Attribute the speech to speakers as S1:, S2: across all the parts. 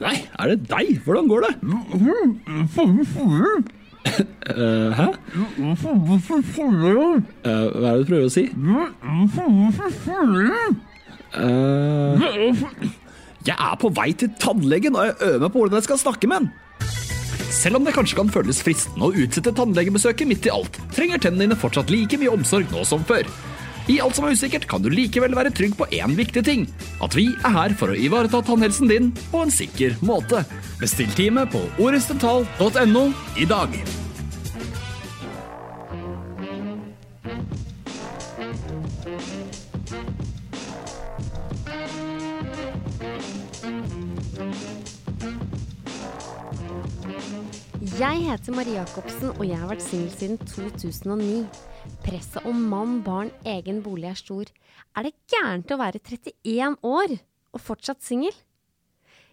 S1: Nei, er det deg? Hvordan går det? Eh, hæ? Eh, hva er det du prøver å si? Eh, jeg er på vei til tannlegen, og jeg øver meg på hvordan jeg skal snakke med den. Selv om det kanskje kan føles fristende å utsette tannlegebesøket midt i alt, trenger tennene dine fortsatt like mye omsorg nå som før. I alt som er usikkert, kan du likevel være trygg på én viktig ting. At vi er her for å ivareta tannhelsen din på en sikker måte. Bestill time på orestental.no i dag.
S2: Heter Marie Jacobsen, og jeg har vært singel siden 2009. Presset om mann, barn, egen bolig er stor. Er det gærent å være 31 år og fortsatt singel?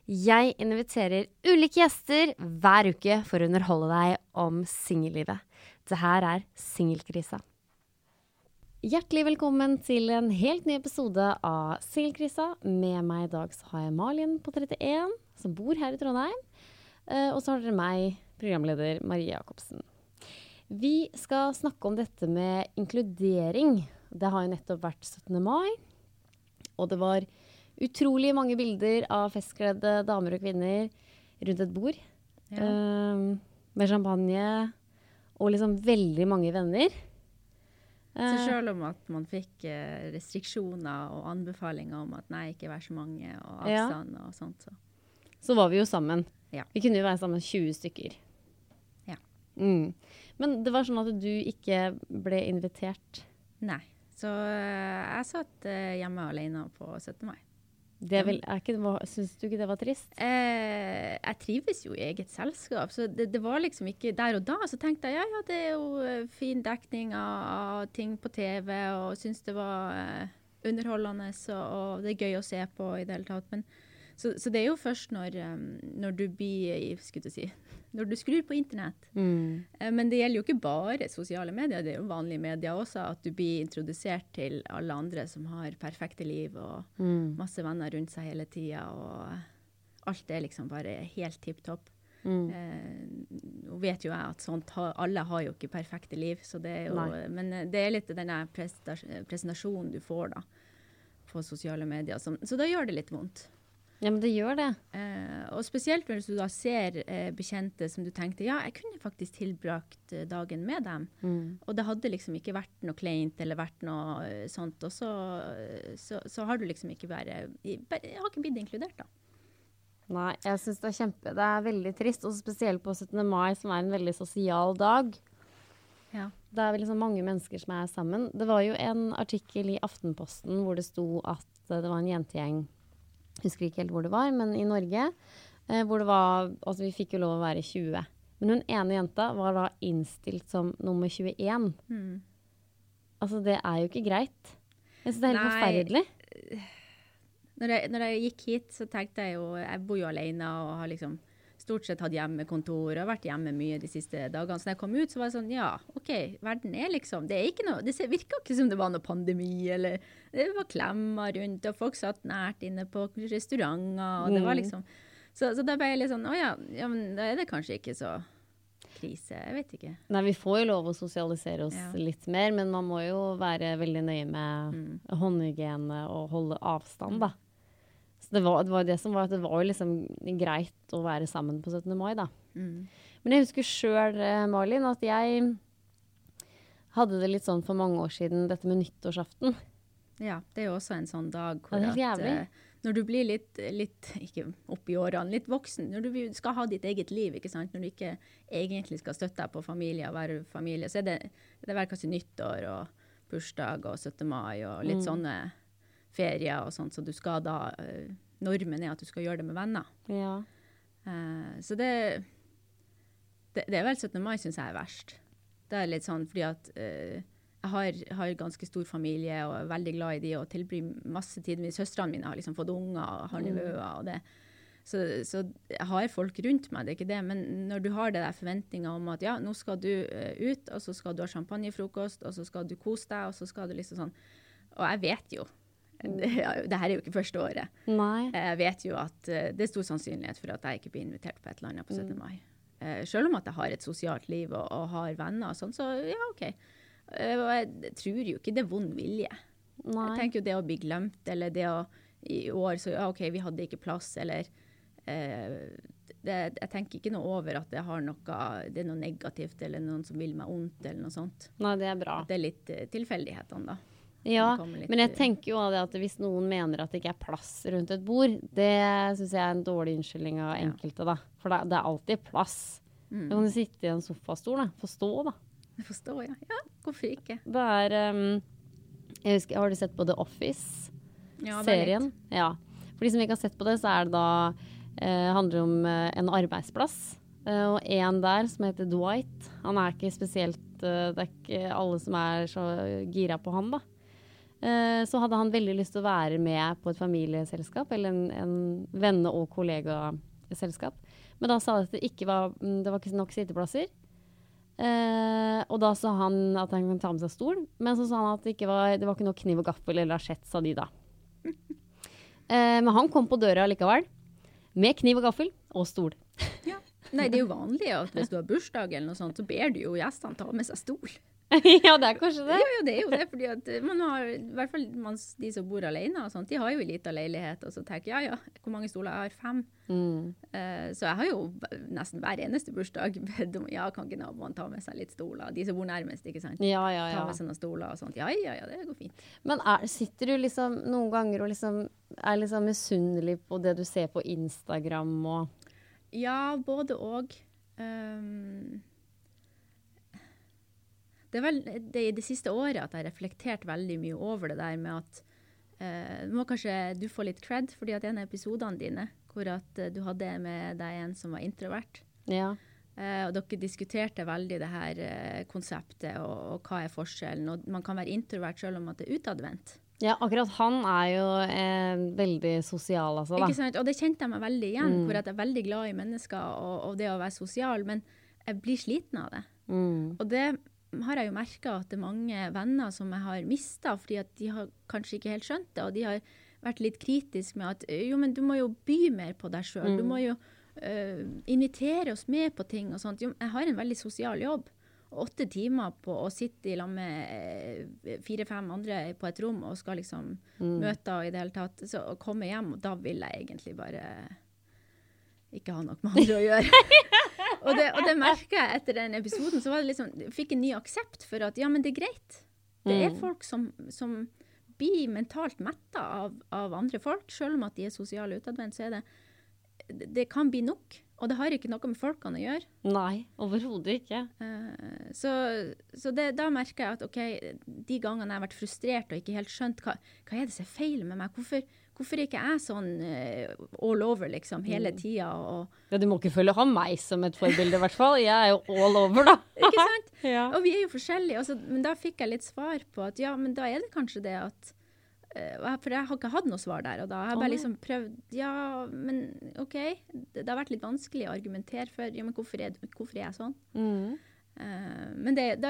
S2: Jeg inviterer ulike gjester hver uke for å underholde deg om singellivet. Det her er Singelkrisa. Hjertelig velkommen til en helt ny episode av Singelkrisa. Med meg i dag så har jeg Malin på 31, som bor her i Trondheim. Eh, Og så har dere meg, programleder Marie Jacobsen. Vi skal snakke om dette med inkludering. Det har jo nettopp vært 17. mai, og det var utrolig mange bilder av festkledde damer og kvinner rundt et bord. eh, med champagne og liksom veldig mange venner.
S3: Så
S2: Eh,
S3: selv om at man fikk eh, restriksjoner og anbefalinger om at nei, ikke vær så mange, og
S2: Ja.
S3: avstand og sånt, så
S2: så var vi jo sammen.
S3: Ja.
S2: Vi kunne jo være sammen 20 stykker. Mm. Men det var sånn at du ikke ble invitert.
S3: nei. Så eh, jeg satt eh, hjemme alene på 17. mai.
S2: Det vil, er Syns du ikke det var trist?
S3: Eh, jeg trives jo i eget selskap, så det, det var liksom ikke Der og da så tenkte jeg ja, ja, det er jo eh, fin dekning av, av ting på TV, og syns det var eh, underholdende, og, og det er gøy å se på i det hele tatt. Men, så, så det er jo først når, eh, når du blir si Når du skrur på internett. Mm. Men det gjelder jo ikke bare sosiale medier, det er jo vanlige medier også, at du blir introdusert til alle andre som har perfekte liv og masse venner rundt seg hele tida, og alt er liksom bare helt tipp topp. Eh, Nå vet jo jeg at sånt ha, alle har jo ikke perfekte liv, så det er jo,
S2: Nei.
S3: men eh, det er litt denne presentasjonen du får da, på sosiale medier, som, så da gjør det litt vondt.
S2: Ja, men det gjør det.
S3: Eh, og spesielt hvis du da ser eh, bekjente som du tenkte ja, jeg kunne faktisk tilbrakt eh, dagen med dem. Og det hadde liksom ikke vært noe kleint eller vært noe eh, sånt. Og så, eh, så, så har du liksom ikke bare, bare Jeg har ikke blitt inkludert, da.
S2: Nei, jeg syns det er kjempe Det er veldig trist, og spesielt på 17. mai, som er en veldig sosial dag.
S3: Ja.
S2: Det er liksom mange mennesker som er sammen. Det var jo en artikkel i Aftenposten hvor det sto at det var en jentegjeng Husker ikke helt hvor det var, men i Norge. Eh, hvor det var Altså, vi fikk jo lov å være 20. Men hun ene jenta var da innstilt som nummer 21.
S3: Mm.
S2: Altså, det er jo ikke greit. Jeg syns det er helt forferdelig.
S3: Når jeg, når jeg gikk hit, så tenkte jeg jo Jeg bor jo alene og har liksom stort sett hatt hjemmekontor og vært hjemme mye de siste dagene. Så da jeg kom ut, så var det sånn Ja, OK, verden er liksom Det er noe Det virka ikke som det var noe pandemi, eller Det var klemmer rundt, og folk satt nært inne på restauranter, og det var liksom Så, så da ble jeg litt sånn Å ja, ja, men da er det kanskje ikke så krise. Jeg vet ikke.
S2: Nei, vi får jo lov å sosialisere oss
S3: Ja.
S2: litt mer, men man må jo være veldig nøye med håndhygiene og holde avstand, da. Så det var, det var det som var at det var liksom greit å være sammen på 17. mai, da. Men jeg husker sjøl, Malin, at jeg hadde det litt sånn for mange år siden, dette med nyttårsaften.
S3: Ja, det er jo også en sånn dag hvor
S2: det er
S3: at, eh, når du blir litt, litt ikke oppi årene, litt voksen, når du skal ha ditt eget liv, ikke sant? når du ikke egentlig skal støtte deg på familie og være familie, så er det, det er hver kanskje nyttår og bursdag og 17. mai og
S2: Mm.
S3: litt sånne ferier og sånt, så du skal da eh, Normen er at du skal gjøre det med venner.
S2: Ja.
S3: Uh, så det, det Det er vel 17. mai syns jeg er verst. Det er litt sånn fordi at uh, jeg har, har ganske stor familie og er veldig glad i de og tilbringer masse tid med søstrene mine. har liksom fått unger og har nevøer. og det. Så, så jeg har folk rundt meg, det er ikke det. Men når du har det der forventninga om at ja, nå skal du ut, og så skal du ha champagnefrokost, og så skal du kose deg, og så skal du liksom sånn Og jeg vet jo det, det her er jo ikke første året.
S2: Nei.
S3: Jeg vet jo at eh, det er stor sannsynlighet for at jeg ikke blir invitert på et eller annet på 17. mai. Eh, selv om at jeg har et sosialt liv og, og har venner og sånn, så ja, OK. Eh, Og jeg tror jo ikke det er vond vilje. Jeg tenker jo det å bli glemt, eller det å i år så ja, OK, vi hadde ikke plass, eller eh, det, Jeg tenker ikke noe over at det har noe Det er noe negativt, eller noen som vil meg ondt, eller noe sånt.
S2: Nei, det er bra.
S3: At det er litt tilfeldighetene, da.
S2: Ja, men jeg tenker jo det at hvis noen mener at det ikke er plass rundt et bord, det syns jeg er en dårlig unnskyldning av enkelte, da. For det, det er alltid plass.
S3: Mm.
S2: Du kan sitte i en sofastol, da. Få stå, da.
S3: Forstå, ja. ja. Hvorfor ikke?
S2: Det er um, jeg husker, Har du sett på The Office?
S3: Ja,
S2: serien. Ja. For de som ikke har sett på det, så er det da eh, handler om eh, en arbeidsplass. Eh, og en der som heter Dwight, han er ikke spesielt eh, Det er ikke alle som er så gira på han, da. Eh, så hadde han veldig lyst til å være med på et familieselskap, eller en, en venne- og kollegaselskap. Men da sa de at det ikke var, mm, det var ikke nok sitteplasser. Eh, og da sa han at han kunne ta med seg stol, men så sa han at det ikke var, det var ikke noe kniv og gaffel eller asjett, sa de da. Eh, men han kom på døra likevel, med kniv og gaffel og stol.
S3: Ja. Nei, det er jo vanlig at hvis du har bursdag eller noe sånt, så ber du jo gjestene ta med seg stol.
S2: ja, det er kanskje det.
S3: Ja, ja, det er jo det. fordi at man har, i hvert fall man, de som bor alene, og sånt, de har jo en liten leilighet. Og så tenker jeg ja, ja, hvor mange stoler? Jeg har fem.
S2: Mm.
S3: Uh, så jeg har jo nesten hver eneste bursdag bedt om ja, kan ikke naboene ta med seg litt stoler? De som bor nærmest, ikke sant.
S2: Ja, ja, ja.
S3: Ta med seg noen stoler og sånt. Ja, ja, ja, det går fint.
S2: Men er, sitter du liksom noen ganger og liksom er liksom misunnelig på det du ser på Instagram og
S3: Ja, både og. Um, det er vel det, i det siste året at jeg har reflektert veldig mye over det der med at uh, må kanskje du få litt cred, fordi at en av episodene dine hvor at uh, du hadde med deg en som var introvert.
S2: Ja.
S3: Uh, og dere diskuterte veldig det her uh, konseptet og, og hva er forskjellen. Og man kan være introvert selv om at det er utadvendt.
S2: Ja, akkurat han er jo eh, veldig sosial, altså. da.
S3: Ikke sant? Og det kjente jeg meg veldig igjen, hvor at jeg er veldig glad i mennesker og, og det å være sosial, men jeg blir sliten av det.
S2: Mm.
S3: Og det har jeg jo merka at det er mange venner som jeg har mista, fordi at de har kanskje ikke helt skjønt det. Og de har vært litt kritiske med at jo, men du må jo by mer på deg sjøl. Du må jo uh, invitere oss med på ting og sånt. Jo, jeg har en veldig sosial jobb. Åtte timer på å sitte i lag med eh, fire-fem andre på et rom og skal liksom møte og i det hele tatt. Så å komme hjem, og da vil jeg egentlig bare ikke ha noe med andre å gjøre. og, det, og det merka jeg etter den episoden. Så var det liksom, jeg fikk en ny aksept for at ja, men det er greit. Det er folk som, som blir mentalt metta av, av andre folk, selv om at de er sosiale utadvendt. Så er det Det kan bli nok. Og det har ikke noe med folkene å gjøre.
S2: Nei, overhodet ikke.
S3: Eh, så så det, da merker jeg at OK, de gangene jeg har vært frustrert og ikke helt skjønt hva, hva er det som er feil med meg, hvorfor, hvorfor ikke jeg sånn eh, all over liksom hele tida? Og,
S2: Ja, du må ikke følge ha meg som et forbilde, i hvert fall. Jeg er jo all over, da.
S3: ikke sant?
S2: Ja.
S3: Og vi er jo forskjellige. Altså, men da fikk jeg litt svar på at ja, men da er det kanskje det at eh, For jeg har ikke hatt noe svar der. Og da har jeg
S2: har
S3: bare liksom prøvd Ja, men OK. Det, det har vært litt vanskelig å argumentere for ja, men hvorfor er, hvorfor er jeg sånn.
S2: Mm.
S3: Eh, men det, da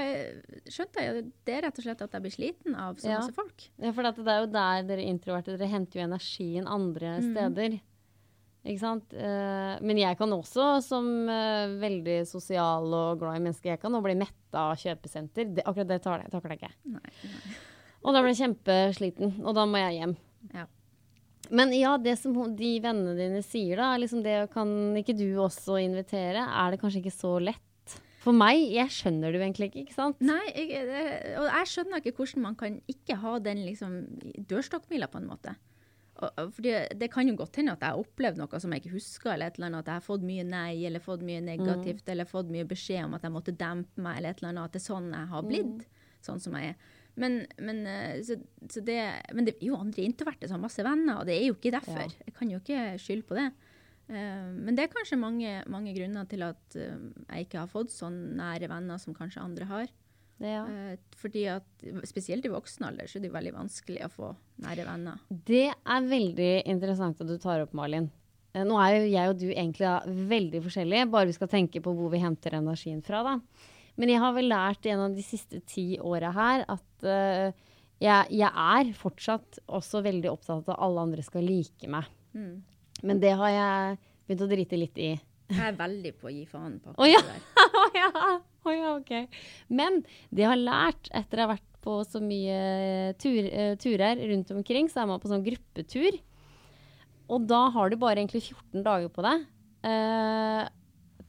S3: skjønte jeg jo det er rett og slett at jeg blir sliten av så
S2: Ja.
S3: masse folk.
S2: Ja, for det er jo der dere introverte Dere henter jo energien andre steder. Ikke sant? Eh, men jeg kan også, som eh, veldig sosial og glad i mennesker, jeg kan også bli metta av kjøpesenter. Det, akkurat det takler jeg, ikke.
S3: Nei, nei.
S2: Og da blir jeg kjempesliten, og da må jeg hjem.
S3: Ja.
S2: Men ja, det som de vennene dine sier, da, liksom det kan ikke du også invitere? Er det kanskje ikke så lett? For meg, jeg skjønner det jo egentlig ikke, ikke sant?
S3: Nei, jeg, og jeg skjønner ikke hvordan man kan ikke ha den liksom dørstokkmila på en måte. Fordi det kan jo godt hende at jeg har opplevd noe som jeg ikke husker, eller et eller annet, at jeg har fått mye nei, eller fått mye negativt, eller fått mye beskjed om at jeg måtte dempe meg, eller et eller annet, at det er sånn jeg har blitt, sånn som jeg er. Men, men, eh, så, så det, men det er jo andre introverte som har masse venner, og det er jo ikke derfor.
S2: Ja.
S3: Jeg kan jo ikke skylde på det. Eh, men det er kanskje mange, mange grunner til at eh, jeg ikke har fått sånn nære venner som kanskje andre har.
S2: Det, ja.
S3: Eh, fordi at spesielt i voksen alder så er det veldig vanskelig å få nære venner.
S2: Det er veldig interessant at du tar opp, Malin. Nå er jo jeg og du egentlig da veldig forskjellige, bare vi skal tenke på hvor vi henter energien fra. da. Men jeg har vel lært gjennom de siste ti åra her at uh, jeg, jeg er fortsatt også veldig opptatt av at alle andre skal like meg.
S3: Mm.
S2: Men det har jeg begynt å drite litt i.
S3: Jeg er veldig på å gi faen på akkurat det der.
S2: Å ja. Oh, ja, ok. Men det jeg har lært etter å ha vært på så mye tur, uh, turer rundt omkring, så er man på sånn gruppetur. Og da har du bare egentlig 14 dager på deg uh,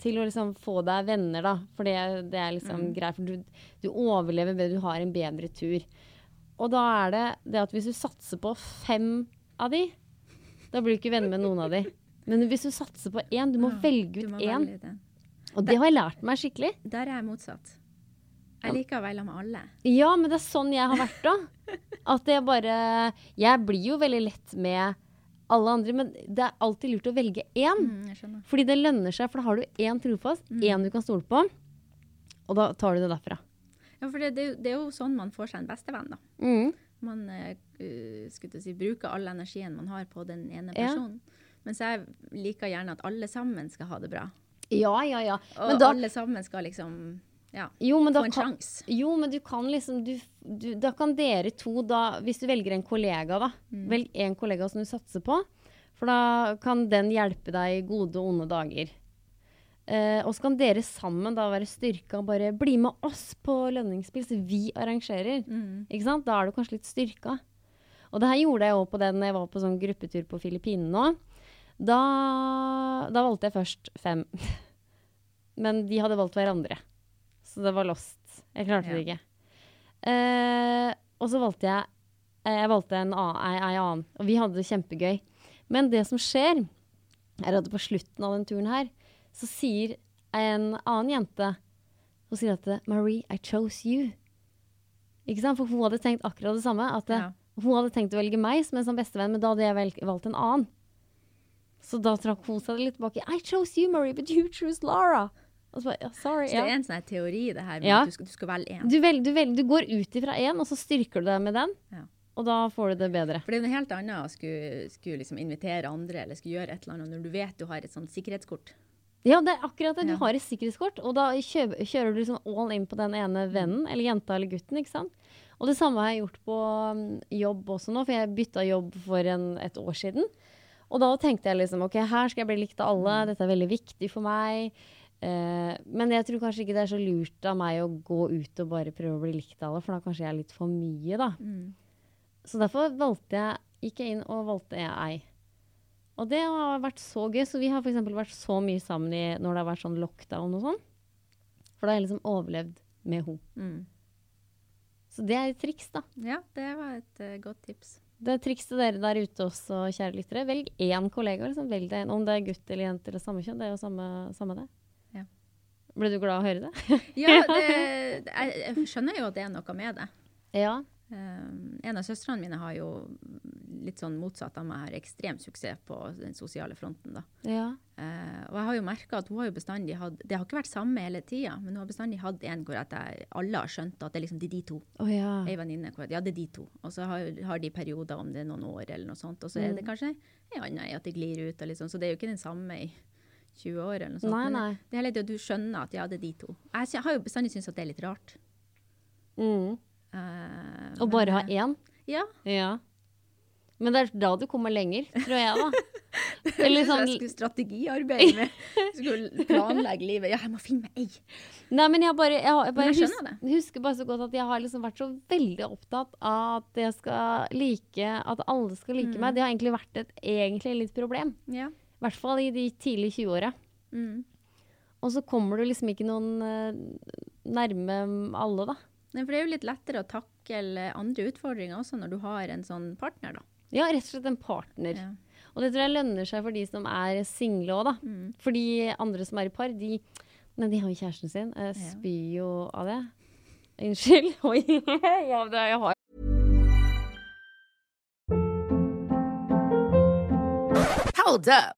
S2: til å liksom få deg venner, da. For det, det er liksom greit. For du, du overlever ved du har en bedre tur. Og da er det det at hvis du satser på fem av de, da blir du ikke venner med noen av de. Men hvis du satser på én, du må
S3: Ja,
S2: velge ut én. Og det har jeg lært meg skikkelig.
S3: Der er jeg motsatt. Jeg liker å være med alle.
S2: Ja, men det er sånn jeg har vært da. At jeg bare Jeg blir jo veldig lett med alle andre, men det er alltid lurt å velge én.
S3: Mm.
S2: Fordi det lønner seg, for da har du én trofast, én du kan stole på. Og da tar du det derfra.
S3: Ja, for det, det, det er jo sånn man får seg en bestevenn, da.
S2: Mm.
S3: Man eh, skulle til si, bruker all energien man har på den ene
S2: Ja.
S3: personen. Mens jeg liker gjerne at alle sammen skal ha det bra.
S2: Ja, ja, ja.
S3: Og
S2: da,
S3: alle sammen skal liksom ja,
S2: jo, men da
S3: få en sjanse.
S2: jo, men du kan liksom du, du, Da kan dere to, da Hvis du velger en kollega, da. Velg en kollega som du satser på. For da kan den hjelpe deg i gode og onde dager. Eh, og så kan dere sammen da være styrka og bare bli med oss på lønningsspill, så vi arrangerer.
S3: Mm.
S2: Ikke sant? Da er du kanskje litt styrka. Og det her gjorde jeg òg på den jeg var på sånn gruppetur på Filippinene nå. Da, da valgte jeg først fem. Men de hadde valgt hverandre. Så det var lost. Jeg klarte det ikke. Eh, og så valgte jeg eh, Jeg valgte en annen. Og vi hadde det kjempegøy. Men det som skjer, er at på slutten av den turen her, så sier en annen jente Hun sier at Marie, I chose you. Ikke sant? For hun hadde tenkt akkurat det samme. At det,
S3: Ja.
S2: Hun hadde tenkt å velge meg som en sånn bestevenn, men da hadde jeg valgt en annen. Så da trakk hun seg litt tilbake. I chose you, Marie, but you chose Lara. Og så ba, ja, sorry.
S3: Så det er en sånn teori, det her med
S2: Ja.
S3: at du skal, du skal velge én.
S2: Du, vel, du, vel, du går ut ifra én, og så styrker du deg med den.
S3: Ja.
S2: Og da får du det bedre.
S3: For det er noe helt annet å skulle, skulle liksom invitere andre eller skulle gjøre et eller annet når du vet du har et sånt sikkerhetskort.
S2: Ja, det er akkurat det. Du har et sikkerhetskort, og da kjører, kjører du liksom all in på den ene vennen, eller jenta eller gutten, ikke sant. Og det samme har jeg gjort på um, jobb også nå, for jeg bytta jobb for en, et år siden. Og da tenkte jeg liksom OK, her skal jeg bli likt av alle, dette er veldig viktig for meg. Eh, men jeg tror kanskje ikke det er så lurt av meg å gå ut og bare prøve å bli likt av alle, for da kanskje jeg er litt for mye, da. Så derfor valgte jeg, gikk jeg inn og valgte jeg ei. Og det har vært så gøy. Så vi har eksempel vært så mye sammen i, når det har vært sånn lockdown og sånn. For da har jeg liksom overlevd med henne.
S3: Mm.
S2: Så det er et triks, da.
S3: Ja, det var et uh, godt tips.
S2: Det er triks til dere der ute også, kjære lyttere. Velg én kollega. Liksom. Velg det, om det er gutt eller jente eller samme kjønn. Det er jo samme, samme det.
S3: Ja.
S2: Ble du glad av å høre det?
S3: Ja, det, jeg, jeg skjønner jo at det er noe med det.
S2: ja.
S3: Um, en av søstrene mine har jo litt sånn motsatt av meg, har ekstrem suksess på den sosiale fronten. da.
S2: Ja.
S3: Uh, og jeg har jo merka at hun har jo bestandig hatt Det har ikke vært samme hele tida, men hun har bestandig hatt en hvor jeg, alle har skjønt at det er liksom det er de to.
S2: Oh, ja.
S3: Ei venninne hvor ja, det er de to. Og så har, har de perioder om det er noen år eller noe sånt. Og så er det kanskje ei anna i at det glir ut. Liksom, så det er jo ikke den samme i 20 år eller noe sånt.
S2: Nei, nei.
S3: Det er litt at du skjønner at ja, det er de to. Jeg har jo bestandig syntes at det er litt rart.
S2: Mm.
S3: Eh,
S2: Og bare ha
S3: eh,
S2: én?
S3: Ja.
S2: Ja. Men det er da du kommer lenger, tror jeg, da. Eller
S3: Så
S2: sånn
S3: jeg skulle strategiarbeide med Skulle planlegge livet. Ja, jeg må finne meg ei.
S2: Nei, men jeg bare, jeg, jeg bare
S3: jeg husker,
S2: husker bare så godt at jeg har liksom vært så veldig opptatt av at jeg skal like At alle skal like
S3: Mm.
S2: meg. Det har egentlig vært et egentlig litt problem.
S3: Ja.
S2: I hvert fall i de tidlige 20-åra.
S3: Mm.
S2: Og så kommer du liksom ikke noen eh, nærme alle, da.
S3: Nei, for det er jo litt lettere å takle andre utfordringer også når du har en sånn partner, da.
S2: Ja, rett og slett en partner.
S3: Ja.
S2: Og det tror jeg lønner seg for de som er single òg, da.
S3: Mm.
S2: For de andre som er i par, de, nei, de har jo kjæresten sin. Jeg spyr jo av det. Unnskyld. Oi. ja, det, jeg har
S4: Hold up.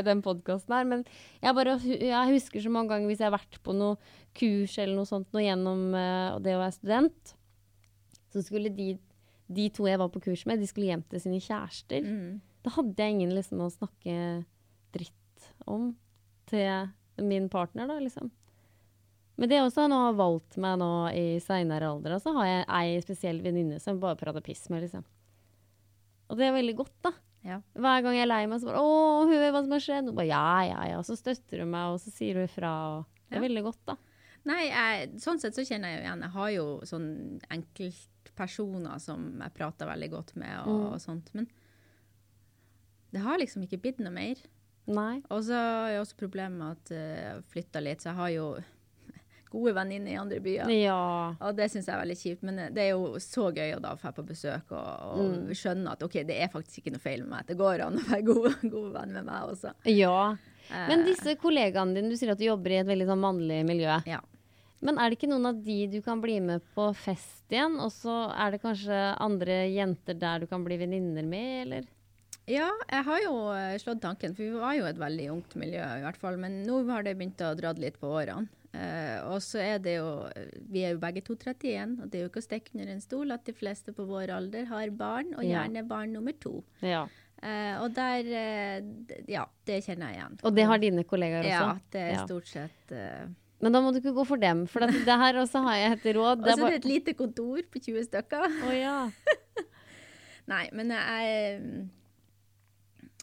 S2: Den podkasten her, men jeg bare jeg husker så mange ganger hvis jeg har vært på noe kurs eller noe sånt noe gjennom uh, det å være student, så skulle de, de to jeg var på kurs med, de skulle hjem til sine kjærester. Da hadde jeg ingen liksom å snakke dritt om til min partner, da, liksom. Men det også, jeg har valgt meg nå i seinere alder, så har jeg ei spesiell venninne som bare prater piss med, liksom. Og det er veldig godt, da.
S3: Ja.
S2: Hver gang jeg er lei meg, så bare 'Å, hun vet hva som har skjedd?' Og bare 'Ja, ja, ja'. Så støtter hun meg, og så sier hun ifra. Og det er veldig godt, da.
S3: Nei, jeg, sånn sett så kjenner jeg jo igjen. Jeg har jo sånn enkeltpersoner som jeg prater veldig godt med og, og sånt. Men det har liksom ikke blitt noe mer.
S2: Nei.
S3: Og så er jo også problemet med at jeg har flytta litt, så jeg har jo gode venninner i andre byer.
S2: Ja.
S3: Og det syns jeg er veldig kjipt, men det er jo så gøy å da dra på besøk og, og skjønne at OK, det er faktisk ikke noe feil med meg. Det går an å være god, god venn med meg også.
S2: ja.
S3: Eh.
S2: Men disse kollegaene dine, du sier at du jobber i et veldig sånn mannlig miljø.
S3: Ja.
S2: Men er det ikke noen av de du kan bli med på fest igjen, og så er det kanskje andre jenter der du kan bli venninner med, eller?
S3: Ja, jeg har jo eh, slått tanken, for vi var jo et veldig ungt miljø i hvert fall. Men nå har det begynt å dra litt på årene. Eh, og så er det jo Vi er jo begge to 31, og det er jo ikke å stikke under en stol at de fleste på vår alder har barn, og
S2: Ja.
S3: gjerne barn nummer to.
S2: Ja.
S3: Uh, og der uh, Ja, det kjenner jeg igjen.
S2: Og det har dine kollegaer også?
S3: Ja, det er
S2: Ja.
S3: stort sett
S2: Men da må du ikke gå for dem, for det, det her også har jeg et råd.
S3: Og så er det et lite kontor på 20 stykker.
S2: Å ja.
S3: Nei, men jeg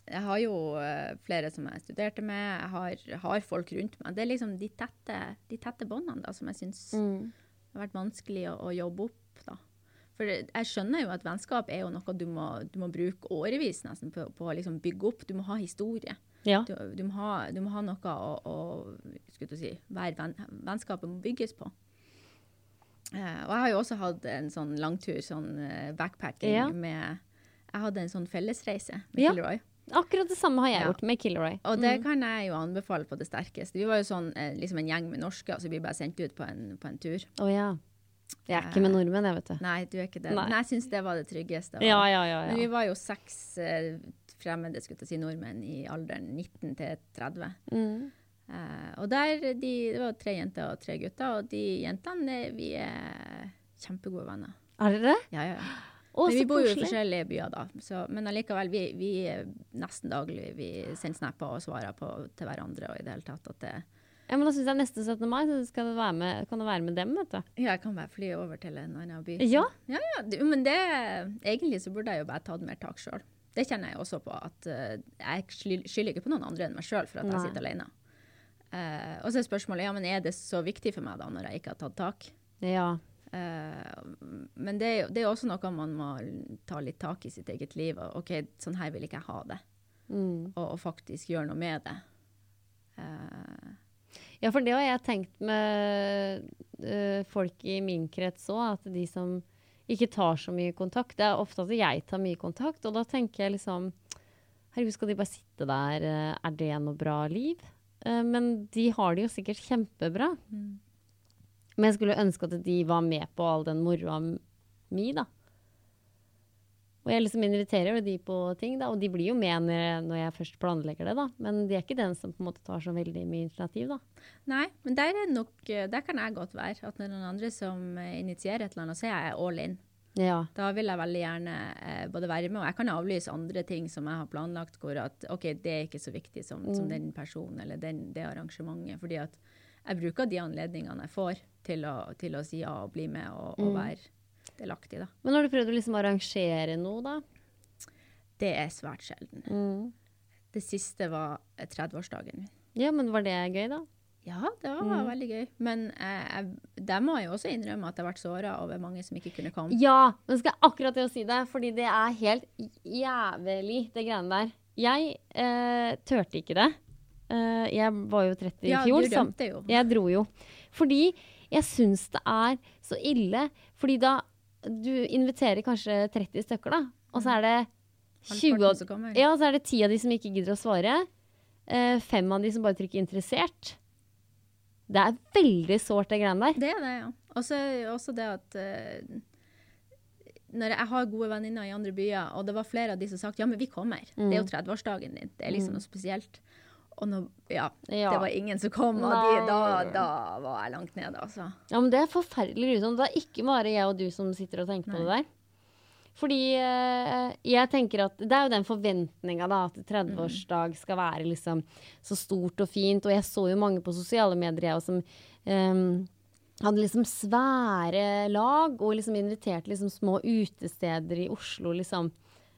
S3: Jeg har jo eh, flere som jeg studerte med. Jeg har, har folk rundt meg. Det er liksom de tette, de tette båndene da, som jeg syns
S2: Mm.
S3: har vært vanskelig å, å jobbe opp. da. For jeg skjønner jo at vennskap er jo noe du må, du må bruke årevis nesten på, på å liksom bygge opp. Du må ha historie.
S2: ja.
S3: Du, du, må, ha, du må ha noe å, å skulle si, være venn, Vennskapet må bygges på. Uh, og jeg har jo også hatt en sånn langtur, sånn eh, backpacking
S2: Ja.
S3: med Jeg hadde en sånn fellesreise med
S2: Ja.
S3: Kilroy.
S2: Akkurat det samme har jeg
S3: Ja.
S2: gjort med Killeroy.
S3: Og det kan jeg jo anbefale på det sterkeste. Vi var jo sånn eh, liksom en gjeng med norske, og så blir vi bare sendt ut på en, på en tur.
S2: Oh, ja. Jeg er ikke med nordmenn, jeg, vet du.
S3: Nei, du er ikke det.
S2: Nei.
S3: Men jeg syns det var det tryggeste.
S2: Ja, ja, ja.
S3: Men vi var jo seks eh, fremmede skulle jeg si, nordmenn i alderen 19 til 30.
S2: Mm.
S3: Eh, og der, de, det var tre jenter og tre gutter, og de jentene eh, vi er kjempegode venner.
S2: Er dere det?
S3: Ja, ja. ja.
S2: Å,
S3: Men vi bor jo i forskjellige byer, da. Så, men allikevel, vi, vi nesten daglig vi sender snapper og svarer på til hverandre. og i det hele tatt at det,
S2: Ja, men da synes jeg neste 17. mai så skal du være med, kan du være med dem, vet du.
S3: Ja, jeg kan bare fly over til en annen by.
S2: Ja.
S3: ja, ja du, men det, egentlig så burde jeg jo bare tatt mer tak sjøl. Det kjenner jeg også på. at uh, Jeg skylder ikke på noen andre enn meg sjøl for at
S2: Nei.
S3: jeg sitter alene. Uh, og så er spørsmålet ja, men er det så viktig for meg da, når jeg ikke har tatt tak.
S2: Ja.
S3: Eh, men det det er også noe man må ta litt tak i sitt eget liv. Og OK, sånn her vil ikke jeg ha det.
S2: Mm.
S3: Og, og faktisk gjøre noe med det. Eh,
S2: Ja, for det har jeg tenkt med uh, folk i min krets òg, at de som ikke tar så mye kontakt Det er ofte at jeg tar mye kontakt, og da tenker jeg liksom Herregud, skal de bare sitte der? Er det noe bra liv? Men de har det jo sikkert kjempebra. Men jeg skulle ønske at de var med på all den moroa mi, da. Og jeg liksom inviterer jo de på ting, da, og de blir jo med når jeg, når jeg først planlegger det, da. Men de er ikke den som på en måte tar så veldig mye initiativ, da.
S3: Nei, men der, er nok, der kan jeg godt være. At når det er noen andre som initierer et eller annet, så er jeg all in.
S2: Ja.
S3: Da vil jeg veldig gjerne eh, både være med, og jeg kan avlyse andre ting som jeg har planlagt, hvor at OK, det er ikke så viktig som, som den personen eller den, det arrangementet. Fordi at jeg bruker de anledningene jeg får til å, til å si ja og bli med og, og være delaktig, da.
S2: Men har du prøvd å liksom arrangere noe, da?
S3: Det er svært sjelden.
S2: Mm.
S3: Det siste var eh, 30-årsdagen min.
S2: Ja, men var det gøy, da?
S3: Ja, det var veldig gøy. Men eh, der må jeg jo også innrømme at jeg har vært såra over mange som ikke kunne komme.
S2: Ja, men skal jeg akkurat til å si det, fordi det er helt jævlig, det greiene der. Jeg eh, turte ikke det. Eh, jeg var jo 30 i
S3: Ja,
S2: fjor.
S3: du
S2: så-
S3: rømte jo.
S2: Jeg dro jo. Fordi jeg syns det er så ille. Fordi da Du inviterer kanskje 30 stykker, da. Og så er det 20 av, ja, så er det 10 av de som ikke gidder å svare. Uh, fem av de som bare trykker 'interessert'. Det er veldig sårt, det greiene der.
S3: Det er det, ja. Og så er også det at uh når jeg har gode venninner i andre byer, og det var flere av de som sa ja, men vi kommer. Det
S2: Mm.
S3: er jo 30-årsdagen din. Det er liksom noe spesielt. Og nå, ja,
S2: Ja.
S3: det var ingen som kom, og de, da, da var jeg langt nede, altså.
S2: Ja, men det er forferdelig grusomt. Det er ikke bare jeg og du som sitter og tenker på det der. Fordi eh, jeg tenker at det er jo den forventninga, at 30-årsdag skal være liksom så stort og fint. Og jeg så jo mange på sosiale medier jeg, som eh, hadde liksom svære lag og liksom inviterte liksom små utesteder i Oslo, liksom.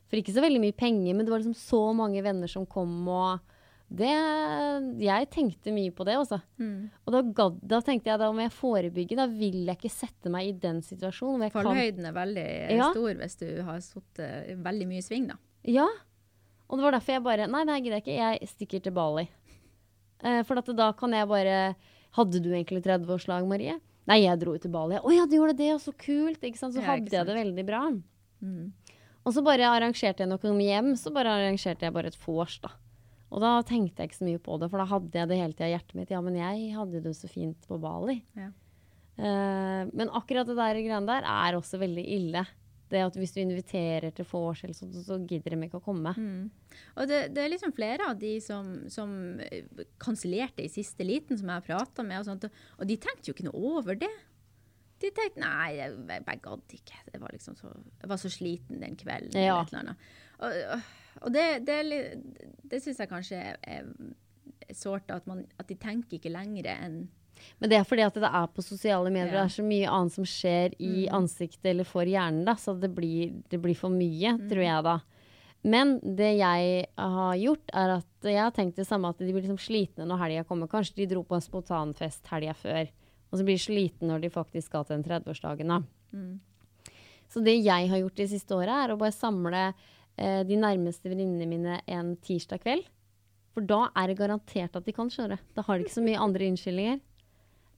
S2: For ikke så veldig mye penger, men det var liksom så mange venner som kom og det, jeg tenkte mye på det, altså. Og da, da tenkte jeg da må jeg forebygge. Da vil jeg ikke sette meg i den situasjonen.
S3: Fallhøyden er veldig eh,
S2: Ja.
S3: stor hvis du har sittet veldig mye i sving, da.
S2: Ja. Og det var derfor jeg bare Nei, det gidder jeg ikke. Jeg stikker til Bali. Eh, for at da kan jeg bare Hadde du egentlig 30-årslag, Marie? Nei, jeg dro til Bali. Å ja, du gjorde det, og så kult. Ikke sant? Så
S3: Ja,
S2: hadde
S3: sant?
S2: jeg det veldig bra.
S3: Mm.
S2: Og så bare arrangerte jeg noe hjem, så bare arrangerte jeg bare et vors, da. Og da tenkte jeg ikke så mye på det, for da hadde jeg det hele tida i hjertet mitt. Ja, men jeg hadde det så fint på Bali.
S3: Ja.
S2: Uh, men akkurat det der greiene der er også veldig ille. Det at hvis du inviterer til forskjell, så, så gidder de ikke å komme.
S3: Og det, det er liksom flere av de som, som eh, kansellerte i siste liten, som jeg har prata med, og, sånt, og de tenkte jo ikke noe over det. De tenkte nei, jeg, jeg gadd ikke. Det var liksom så, jeg var så sliten den kvelden.
S2: Ja.
S3: eller et eller annet. Og, og det, det, er det syns jeg kanskje er, er sårt, at, man, at de tenker ikke lenger enn
S2: Men det er fordi at det er på sosiale medier.
S3: Ja.
S2: Det er så mye annet som skjer i ansiktet eller for hjernen, da, så det blir, det blir for mye, tror jeg da. Men det jeg har gjort, er at jeg har tenkt det samme, at de blir liksom slitne når helga kommer. Kanskje de dro på en spontanfest helga før, og så blir de slitne når de faktisk skal til den 30-årsdagen. da. Så det jeg har gjort de siste åra, er å bare samle eh, de nærmeste venninnene mine en tirsdag kveld. For da er det garantert at de kan, kjøre. Da har de ikke så mye andre unnskyldninger.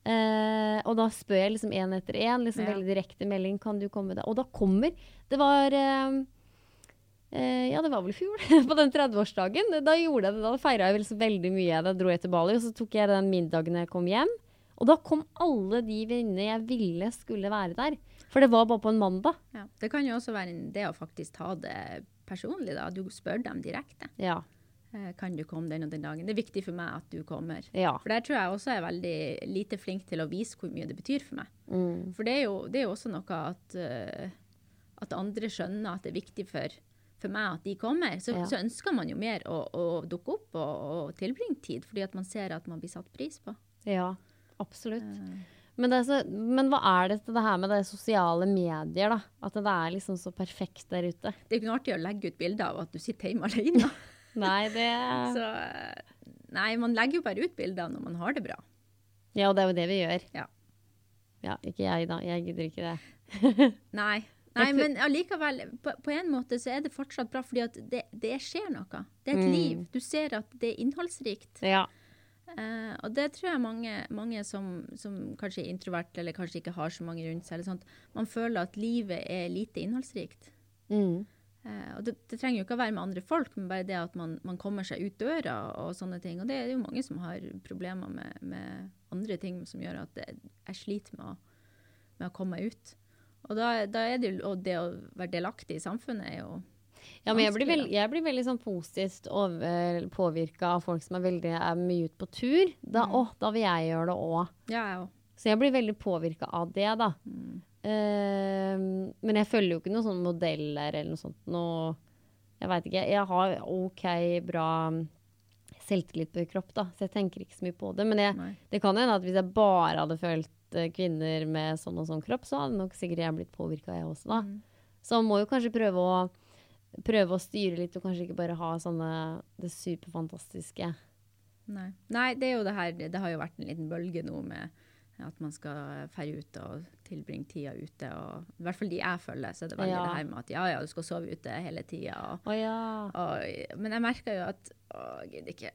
S2: Eh, og da spør jeg liksom én etter én, liksom
S3: Ja.
S2: veldig direkte melding. Kan du komme da? Og da kommer Det var eh, eh, Ja, det var vel i fjor, på den 30-årsdagen. Da gjorde jeg det, da feira jeg vel så veldig mye. Da dro jeg til Bali, og så tok jeg den middagen jeg kom hjem. Og da kom alle de venninnene jeg ville skulle være der. For det var bare på en mandag.
S3: ja. Det kan jo også være en- det å faktisk ta det personlig, da. Du spør dem direkte.
S2: Ja.
S3: Eh, Kan du komme den og den dagen? Det er viktig for meg at du kommer.
S2: Ja.
S3: For der tror jeg også er veldig lite flink til å vise hvor mye det betyr for meg.
S2: Mm.
S3: For det er jo, det er jo også noe at, eh, at andre skjønner at det er viktig for, for meg at de kommer. Så,
S2: Ja.
S3: så ønsker man jo mer å, å dukke opp og, og tilbringe tid, fordi at man ser at man blir satt pris på.
S2: Ja, absolutt. Men, det så, men hva er det til det her med det sosiale medier, da? At det er liksom så perfekt der ute?
S3: Det er ikke noe artig å legge ut bilder av at du sitter hjemme alene.
S2: Nei, det
S3: Så nei, man legger jo bare ut bilder når man har det bra.
S2: Ja, og det er jo det vi gjør.
S3: Ja.
S2: Ja, ikke jeg, da. Jeg gidder ikke det.
S3: Nei. Nei, men allikevel, på, på en måte så er det fortsatt bra, fordi at det, det skjer noe. Det er et
S2: Mm.
S3: liv. Du ser at det er innholdsrikt.
S2: Ja.
S3: Eh, og det tror jeg mange, mange som, som kanskje er introvert, eller kanskje ikke har så mange rundt seg, eller sånt, man føler at livet er lite innholdsrikt.
S2: Mm.
S3: Eh, og det, det trenger jo ikke å være med andre folk, men bare det at man, man kommer seg ut døra og sånne ting. Og det er jo mange som har problemer med, med andre ting som gjør at det, jeg sliter med å, med å komme meg ut. Og da, da er det jo det å være delaktig i samfunnet er jo
S2: Ja, men jeg blir, veld, jeg blir veldig sånn positivt påvirka av folk som er, veldig, er mye ute på tur. Da,
S3: Mm.
S2: å, da vil jeg gjøre det òg.
S3: Ja.
S2: Så jeg blir veldig påvirka av det, da.
S3: Mm.
S2: Uh, men jeg følger jo ikke noen sånne modeller eller noe sånt. Noe, jeg veit ikke. Jeg har OK bra selvtillit på kropp, da, så jeg tenker ikke så mye på det. Men jeg, det kan hende at hvis jeg bare hadde følt eh, kvinner med sånn og sånn kropp, så hadde nok sikkert jeg blitt påvirka, jeg også, da.
S3: Mm.
S2: Så man må jo kanskje prøve å, prøve å styre litt, og kanskje ikke bare ha sånne det superfantastiske.
S3: Nei. Nei, det det her Det har jo vært en liten bølge nå med at man skal feire ut og tilbringe tida ute. Og, I hvert fall de jeg følger, så er det veldig
S2: Ja.
S3: det her med at ja, ja, du skal sove ute hele tida. Og,
S2: ja.
S3: og, men jeg merker jo at å, gud, ikke.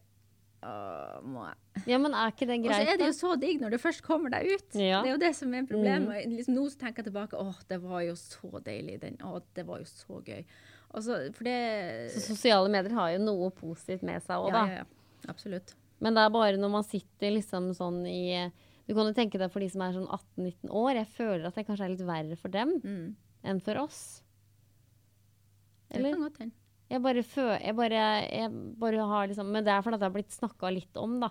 S3: Å, må jeg?
S2: Ja, men er ikke det
S3: Og så er det jo så digg når du først kommer deg ut.
S2: Ja.
S3: Det er jo det som er problemet. Liksom, nå tenker jeg tilbake åh, det var jo så deilig. Den, Åh, det var jo så gøy. Så, for det
S2: Så sosiale medier har jo noe positivt med seg òg, da.
S3: ja, ja, ja. Absolutt.
S2: Men det er bare når man sitter liksom sånn i Du kan jo tenke deg for de som er sånn 18-19 år. Jeg føler at det kanskje er litt verre for dem
S3: Mm.
S2: enn for oss.
S3: Det kan godt hende.
S2: Jeg bare føler jeg bare, jeg bare har liksom Men det er fordi det har blitt snakka litt om, da.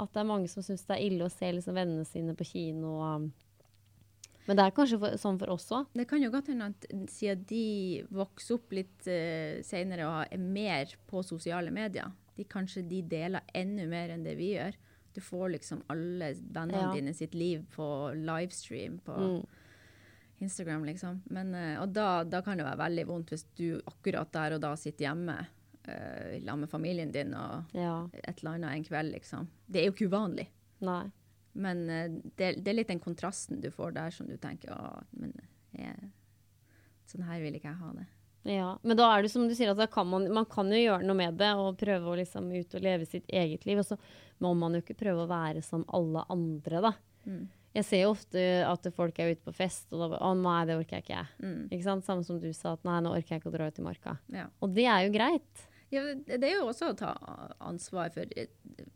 S2: At det er mange som syns det er ille å se liksom vennene sine på kino. um. Men det er kanskje for, sånn for oss òg.
S3: Det kan jo godt hende at siden de vokser opp litt uh, senere og er mer på sosiale medier, de kanskje de deler enda mer enn det vi gjør. Du får liksom alle vennene
S2: Ja.
S3: dine sitt liv på livestream på
S2: Mm.
S3: Instagram, liksom. Men, eh, og da, da kan det være veldig vondt hvis du akkurat der og da sitter hjemme uh, sammen med familien din og
S2: Ja.
S3: et eller annet en kveld, liksom. Det er jo ikke uvanlig.
S2: Nei.
S3: Men uh, det, det er litt den kontrasten du får der som du tenker Å, men jeg, sånn her vil ikke jeg ha det.
S2: Ja, men da er det som du sier, at kan man, man kan jo gjøre noe med det og prøve å liksom ut og leve sitt eget liv. Og så må man jo ikke prøve å være som alle andre, da.
S3: Mm.
S2: Jeg ser jo ofte at folk er ute på fest, og da bare Å nei, det orker jeg ikke.
S3: Mm.
S2: Ikke sant? Samme som du sa, at nei, nå orker jeg ikke å dra ut i marka.
S3: Ja.
S2: Og det er jo greit.
S3: Ja, det er jo også å ta ansvar for hvordan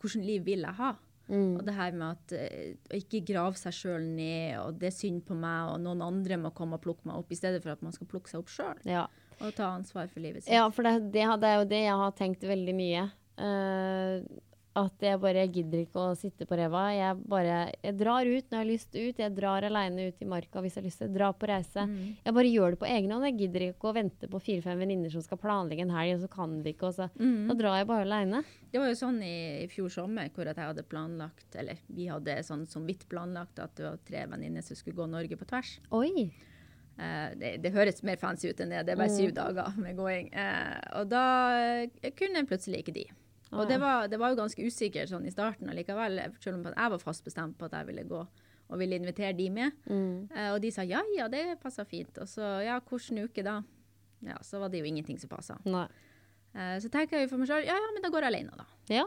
S3: hvilket liv vil jeg ha.
S2: Mm.
S3: Og det her med at eh, å ikke grave seg sjøl ned, og det er synd på meg, og noen andre må komme og plukke meg opp, i stedet for at man skal plukke seg opp sjøl.
S2: Ja,
S3: Og ta ansvar for livet sitt.
S2: ja for det, det, det er jo det jeg har tenkt veldig mye. Eh, at jeg bare jeg gidder ikke å sitte på ræva. Jeg bare jeg drar ut når jeg har lyst ut. Jeg drar aleine ut i marka hvis jeg har lyst til. Drar på reise.
S3: Mm.
S2: Jeg bare gjør det på egen hånd. Jeg gidder ikke å vente på fire-fem venninner som skal planlegge en helg, og så kan de ikke. Og så,
S3: Mm.
S2: Da drar jeg bare aleine.
S3: Det var jo sånn i, i fjor sommer hvor jeg hadde planlagt, eller vi hadde sånn som vidt planlagt at det var tre venninner som skulle gå Norge på tvers.
S2: Oi.
S3: Uh, det, det høres mer fancy ut enn det. Det er bare syv dager med gåing. Uh, og da uh, kunne plutselig ikke de. Og det var, det var jo ganske usikkert sånn i starten allikevel, selv om jeg var fast bestemt på at jeg ville gå og ville invitere de med.
S2: Mm.
S3: Uh, og de sa ja, ja, det passer fint. Og så ja, hvilken uke da? Ja, så var det jo ingenting som passa.
S2: Nei.
S3: Eh, så tenker jeg jo for meg sjøl ja, ja, men da går jeg alene, da.
S2: Ja.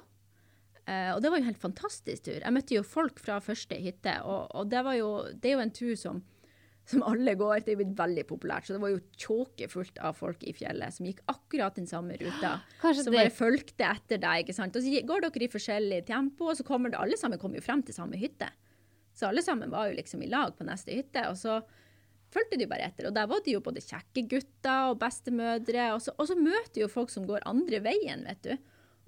S3: Uh, og det var jo en helt fantastisk tur. Jeg møtte jo folk fra første hytte, og, og det, var jo, det er jo en tur som, som alle går. Det er blitt veldig populært, så det var jo tjåke fullt av folk i fjellet som gikk akkurat den samme ruta.
S2: Kanskje
S3: som
S2: det-
S3: bare fulgte etter deg, ikke sant. Og så går dere i forskjellig tempo, og så kommer det, alle sammen kommer jo frem til samme hytte. Så alle sammen var jo liksom i lag på neste hytte, og så fulgte de bare etter. Og der var det jo både kjekke gutter og bestemødre, og så, og så møter jo folk som går andre veien, vet du.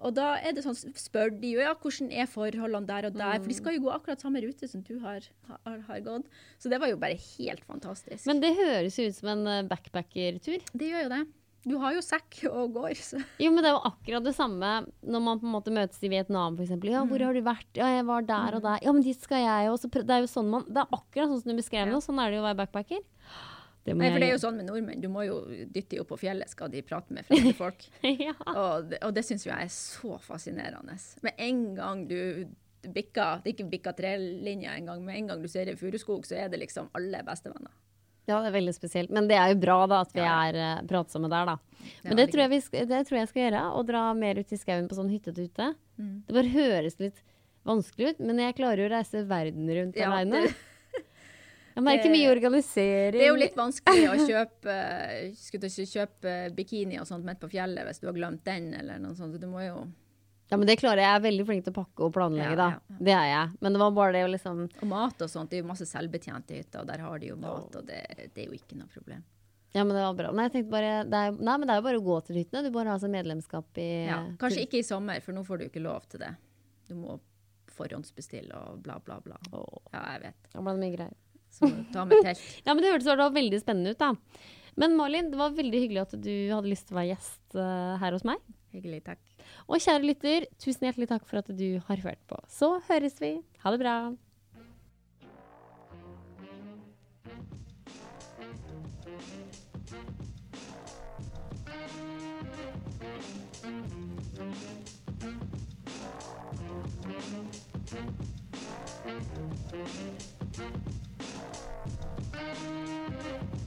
S3: Og da er det sånn, spør de jo ja, hvordan er forholdene der og der, for de skal jo gå akkurat samme rute som du har, har, har gått. Så det var jo bare helt fantastisk.
S2: Men det høres jo ut som en eh, backpackertur.
S3: det gjør jo det. Du har jo sekk og går, så
S2: Jo, men det er jo akkurat det samme når man på en måte møtes i Vietnam, f.eks. Ja,
S3: Mm.
S2: hvor har du vært? Ja, jeg var der og der. Ja, men dit skal jeg òg. Det er jo sånn man Det er akkurat sånn som du beskrev det, og Sånn er det jo å være backpacker. Det må
S3: Nei, for det er jo sånn med nordmenn. Du må jo dytte opp på fjellet, skal de prate med fremmede folk.
S2: ja.
S3: Og det, og det syns jo jeg er så fascinerende. Med en gang du bikker Det er ikke bikka trelinja engang, med en gang du ser en furuskog, så er det liksom alle bestevenner.
S2: ja, det er veldig spesielt. Men det er jo bra da at vi
S3: Ja.
S2: er uh, pratsomme der, da. Men det tror, jeg vi det tror jeg skal gjøre. Å dra mer ut i skauen på sånn hytte til ute.
S3: Mm.
S2: Det bare høres litt vanskelig ut, men jeg klarer jo å reise verden rundt
S3: Ja,
S2: alene.
S3: det-
S2: Jeg merker
S3: det-
S2: mye organisering.
S3: Det er jo litt vanskelig å kjøpe, til kjøpe bikini og sånt midt på fjellet hvis du har glemt den, eller noe sånt. Du må jo
S2: Ja, men det klarer jeg. Jeg er veldig flink til å pakke og planlegge,
S3: Ja, ja, ja.
S2: Det er jeg. Men det var bare det å liksom
S3: Og mat og sånt, det er jo masse selvbetjente i hytta, og der har de jo mat, og det, det er jo ikke noe problem.
S2: Ja, men det var bra. Nei, bare det er, Nei, men det er jo bare å gå til hyttene. Du bare har altså medlemskap i
S3: Ja, kanskje ikke i sommer, for nå får du ikke lov til det. Du må forhåndsbestille og bla, bla, bla. Ja, jeg vet.
S2: Da ble det mye greier.
S3: Så ta med telt.
S2: Ja, men det hørtes veldig spennende ut, da. Men Malin, det var veldig hyggelig at du hadde lyst til å være gjest eh, her hos meg.
S3: Hyggelig, takk.
S2: Og kjære lytter, tusen hjertelig takk for at du har hørt på. Så høres vi. Ha det bra.